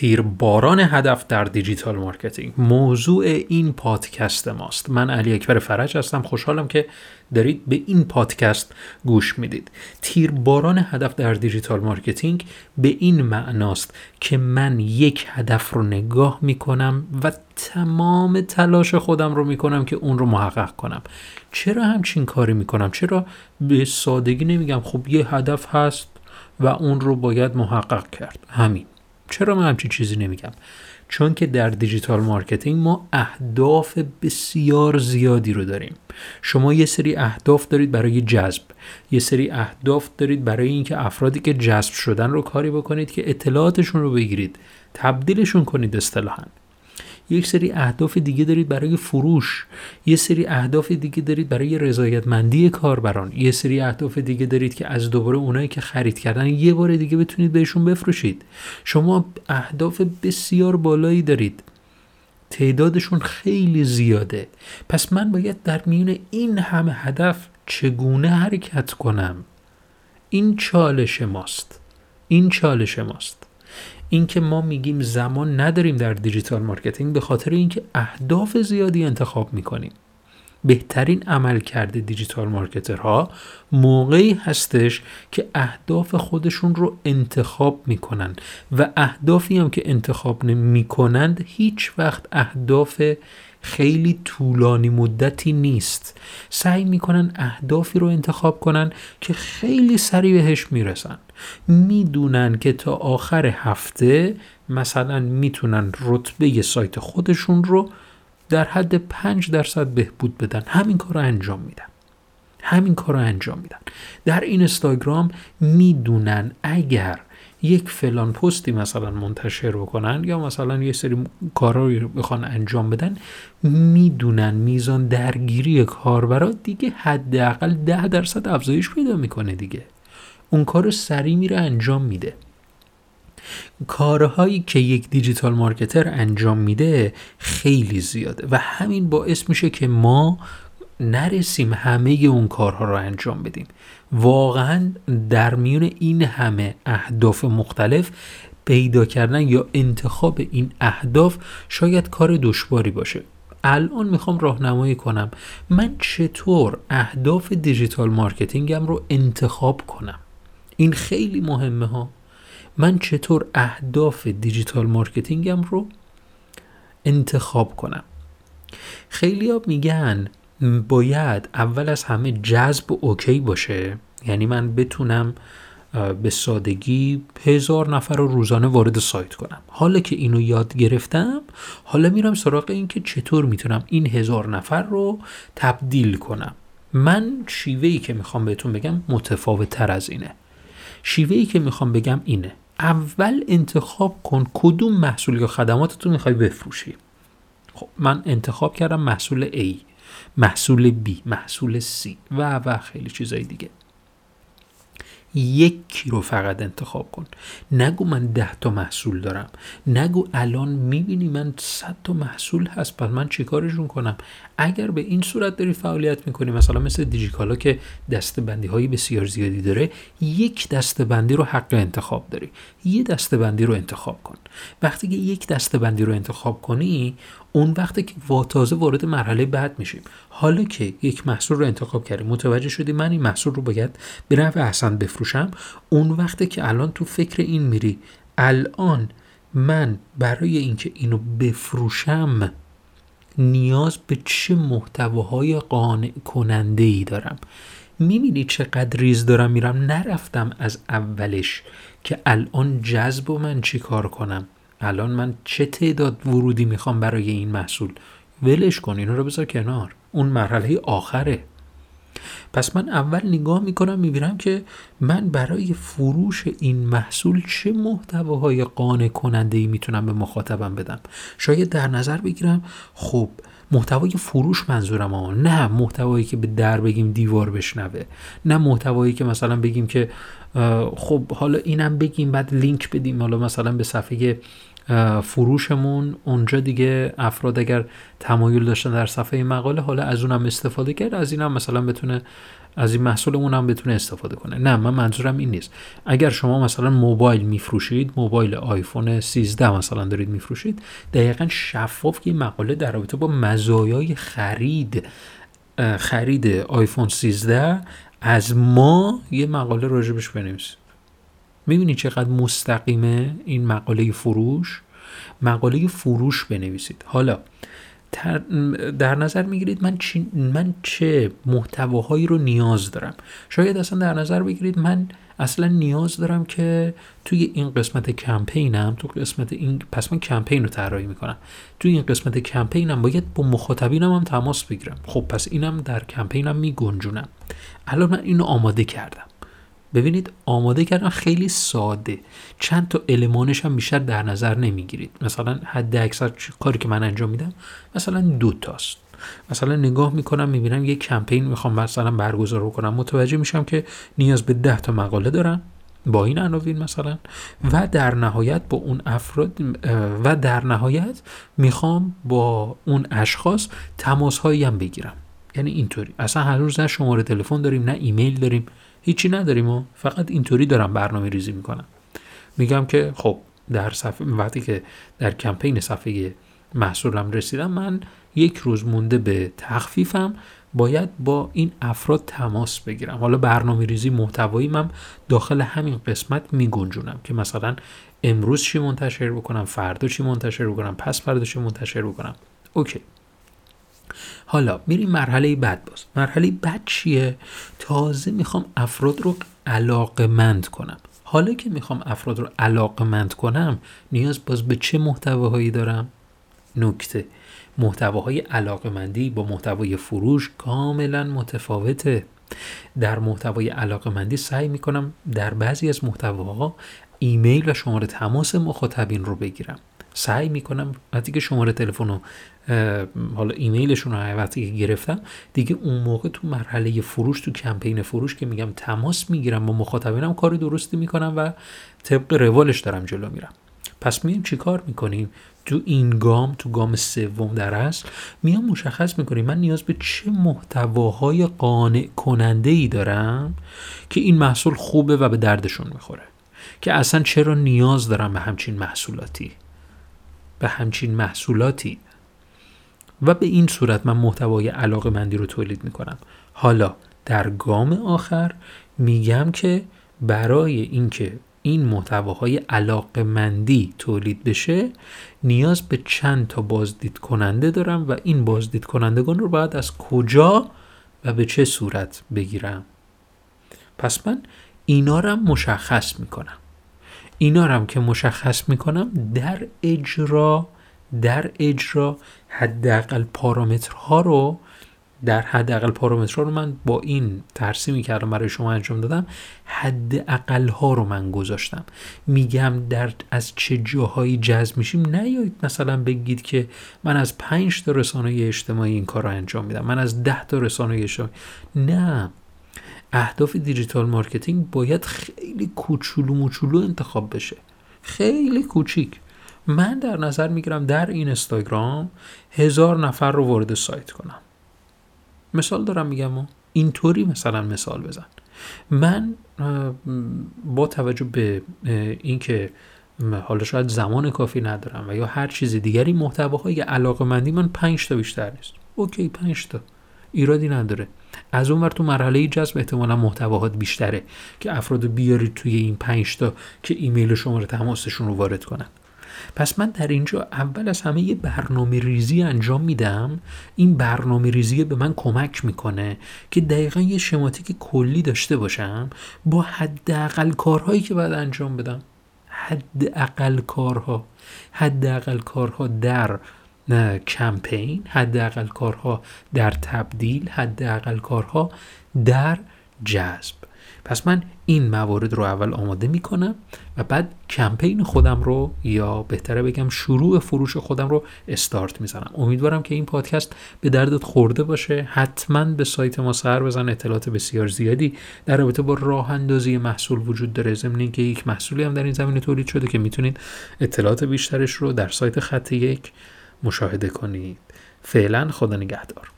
تیر باران هدف در digital marketing. موضوع این پادکست ماست. من علی اکبر فرج هستم. خوشحالم که دارید به این پادکست گوش می‌دید. تیر باران هدف در digital marketing به این معناست که من یک هدف رو نگاه می‌کنم و تمام تلاش خودم رو می‌کنم که اون رو محقق کنم. چرا همچین کاری می‌کنم؟ چرا به سادگی نمیگم؟ خب یه هدف هست و اون رو باید محقق کرد. همین. چرا من همچین چیزی نمیگم؟ چون که در digital marketing ما اهداف بسیار زیادی رو داریم. شما یه سری اهداف دارید برای جذب. یه سری اهداف دارید برای اینکه افرادی که جذب شدن رو کاری بکنید که اطلاعاتشون رو بگیرید. تبدیلشون کنید اصطلاحا. یک سری اهداف دیگه دارید برای فروش. یه سری اهداف دیگه دارید برای رضایتمندی کاربران. یه سری اهداف دیگه دارید که از دوباره اونایی که خرید کردن یه بار دیگه بتونید بهشون بفروشید. شما اهداف بسیار بالایی دارید. تعدادشون خیلی زیاده. پس من باید در میون این همه هدف چگونه حرکت کنم؟ این چالش ماست. این چالش ماست. اینکه ما میگیم زمان نداریم در digital marketing به خاطر اینکه اهداف زیادی انتخاب می‌کنیم. بهترین عملکرد digital marketer ها موقعی هستش که اهداف خودشون رو انتخاب می‌کنن و اهدافی هم که انتخاب نمی‌کنند هیچ وقت اهداف خیلی طولانی مدتی نیست. سعی می‌کنن اهدافی رو انتخاب کنن که خیلی سریع بهش می‌رسن. می‌دونن که تا آخر هفته مثلا می‌تونن رتبه سایت خودشون رو در حد 5 درصد بهبود بدن. همین کار رو انجام میدن. همین کار رو انجام میدن. در این اینستاگرام می‌دونن اگر یک فلان پستی مثلا منتشر بکنن یا مثلا یه سری کارا رو بخوان انجام بدن می‌دونن میزان درگیری کاربرا دیگه حداقل ده درصد افزایش پیدا می‌کنه دیگه. اون کار سریع میره انجام میده. کارهایی که یک دیجیتال مارکتر انجام میده خیلی زیاده و همین باعث میشه که ما نرسیم همه اون کارها رو انجام بدیم. واقعا در میون این همه اهداف مختلف پیدا کردن یا انتخاب این اهداف شاید کار دشواری باشه. الان می‌خوام راهنمایی کنم. من چطور اهداف digital marketing م رو انتخاب کنم؟ این خیلی مهمه ها. من چطور اهداف digital marketing م رو انتخاب کنم؟ خیلی ها میگن باید اول از همه جذب اوکی باشه. یعنی من بتونم به سادگی هزار نفر رو روزانه وارد سایت کنم. حالا که اینو یاد گرفتم حالا میرم سراغ این که چطور می‌تونم این هزار نفر رو تبدیل کنم. من شیوهی که می‌خوام بهتون بگم متفاوت تر از اینه. شیوهی که می‌خوام بگم اینه. اول انتخاب کن کدوم محصول یا خدمات تو می‌خوای بفروشی. خب من انتخاب کردم محصول A محصول B محصول C و و خیلی چیزای دیگه. یکی رو فقط انتخاب کن. نگو من ده تا محصول دارم. نگو الان می‌بینی من صد تا محصول هست پس من چیکارشون کنم؟ اگر به این صورت داری فعالیت می‌کنی مثلا مثل دیجیکالا که دسته بندی های بسیار زیادی داره یک دسته بندی رو حق انتخاب داری. یه دسته بندی رو انتخاب کن. وقتی که یک دسته بندی رو انتخاب کنی اون وقتی که تازه وارد مرحله بعد میشیم. حالا که یک محصول رو انتخاب کردیم متوجه شدی من این محصول رو باید به نفع احسن بفروشم اون وقتی که الان تو فکر این میری. الان من برای اینکه اینو بفروشم نیاز به چه محتواهای قانع کننده ای دارم؟ می‌بینی چقدر ریز دارم میرم؟ نرفتم از اولش که الان جذب و من چی کار کنم؟ الان من چه تعداد ورودی می‌خوام برای این محصول؟ ولش کن اینا رو بذار کنار. اون مرحله آخره. پس من اول نگاه می‌کنم می‌بینم که من برای فروش این محصول چه محتواهای قانع کننده ای می‌تونم به مخاطبم بدم؟ شاید در نظر بگیرم خب محتوای فروش منظورم ها نه محتوایی که به در بگیم دیوار بشنوه نه محتوایی که مثلا بگیم که خب حالا اینم بگیم بعد لینک بدیم حالا مثلا به صفحه فروشمون اونجا دیگه افراد اگر تمایل داشتن در صفحه مقاله حالا از اونم استفاده کرد از اینم مثلا بتونه از این محصولمون هم بتونه استفاده کنه. نه من منظورم این نیست. اگر شما مثلا موبایل میفروشید موبایل آیفون 13 مثلا دارید میفروشید دقیقا شفاف که مقاله در رابطه با مزایای خرید خرید آیفون 13 از ما یه مقاله راجبش بنویسید می‌بینید چقدر مستقیمه این مقاله فروش؟ مقاله فروش بنویسید. حالا در نظر می‌گیرید من, من چه محتواهایی رو نیاز دارم؟ شاید اصلا در نظر بگیرید من اصلا نیاز دارم که توی این قسمت کمپینم تو قسمت این پس من کمپین رو طراحی می‌کنم. توی این قسمت کمپینم باید با مخاطبینم هم تماس بگیرم. خب پس اینم در کمپینم میگنجونم. الان من اینو آماده کردم. ببینید آماده کردن خیلی ساده. چند تا المانش هم بیشتر در نظر نمی‌گیرید. مثلا حد اکثر کاری که من انجام میدم مثلا دو تاست. مثلا نگاه می‌کنم می‌بینم یه کمپین می‌خوام مثلا برگزار کنم متوجه میشم که نیاز به ده تا مقاله دارم با این عناوین مثلا و در نهایت با اون افراد و در نهایت می‌خوام با اون اشخاص تماس هایی هم بگیرم. یعنی اینطوری. اصلا هنوز نه شماره تلفن داریم نه ایمیل داریم. هیچی نداریم و فقط اینطوری دارم برنامه ریزی می‌کنم. میگم که خب در صفحه وقتی که در کمپین صفحه محصولم رسیدم من یک روز مونده به تخفیفم باید با این افراد تماس بگیرم. حالا برنامه ریزی محتوایی من داخل همین قسمت میگنجونم که مثلا امروز چی منتشر بکنم فردا چی منتشر بکنم پس فردا چی منتشر بکنم. اوکی. حالا میریم مرحله بعد باز. مرحله بعد چیه؟ تازه می‌خوام افراد رو علاقمند کنم. حالا که می‌خوام افراد رو علاقمند کنم نیاز باز به چه محتواهایی دارم؟ نکته. محتواهای علاقمندی با محتوای فروش کاملا متفاوته. در محتوای علاقمندی سعی می‌کنم در بعضی از محتواها ایمیل و شماره تماس مخاطبین رو بگیرم. سعی می‌کنم وقتی که شماره تلفن رو حالا ایمیلشون رو وقتی که گرفتم دیگه اون موقع تو مرحله فروش تو کمپین فروش که میگم تماس می‌گیرم با مخاطبینم کار درستی می‌کنم و طبق روالش دارم جلو میرم. پس میایم چیکار می‌کنیم؟ تو این گام تو گام سوم در اصل میام مشخص می‌کنیم من نیاز به چه محتواهای قانع کننده ای دارم که این محصول خوبه و به دردشون می‌خوره؟ که اصلا چرا نیاز دارم به همچین محصولاتی؟ به همچین محصولاتی. و به این صورت من محتوای علاقه مندی رو تولید می‌کنم. حالا در گام آخر میگم که برای اینکه این محتواهای علاقه مندی تولید بشه نیاز به چند تا بازدید کننده دارم و این بازدید کنندگان رو باید از کجا و به چه صورت بگیرم. پس من اینا رو مشخص می‌کنم. اینا رو که مشخص می‌کنم در اجرا در اجرا حداقل پارامترها رو در حداقل پارامترها رو من با این ترسیمی کردم برای شما انجام دادم حداقل ها رو من گذاشتم. میگم در از چه جاهایی جذب میشیم نیایید مثلا بگید که من از پنج تا رسانه اجتماعی این کار رو انجام میدم من از ده تا رسانه اجتماعی. نه. اهداف digital marketing باید خیلی کوچولو موچولو انتخاب بشه. خیلی کوچیک. من در نظر می‌گیرم در این اینستاگرام هزار نفر رو وارد سایت کنم. مثال دارم میگم و اینطوری مثلا مثال بزن. من با توجه به اینکه حالا شاید زمان کافی ندارم و یا هر چیز دیگری محتواهای علاقه مندی من پنج تا بیشتر نیست. اوکی پنج تا. ایرادی نداره. از اون ور تو مرحله جذب احتمالا محتواهات بیشتره که افراد بیارید توی این پنج تا که ایمیل شماره تماسشون رو وارد کنن. پس من در اینجا اول از همه یه برنامه ریزی انجام میدم. این برنامه ریزی به من کمک می‌کنه که دقیقا یه شماتیک کلی داشته باشم. با حداقل کارهایی که باید انجام بدم. حداقل کارها. حداقل کارها در کمپین حداقل کارها در تبدیل حداقل کارها در جذب. پس من این موارد رو اول آماده می‌کنم و بعد کمپین خودم رو یا بهتره بگم شروع فروش خودم رو استارت می‌زنم. امیدوارم که این پادکست به دردت خورده باشه. حتما به سایت ما سر بزن اطلاعات بسیار زیادی. در رابطه با راه اندازی محصول وجود داره. ضمن اینکه یک محصولی هم در این زمینه تولید شده که می‌تونید اطلاعات بیشترش رو در سایت خط یک مشاهده کنید. فعلا خدا نگهدار.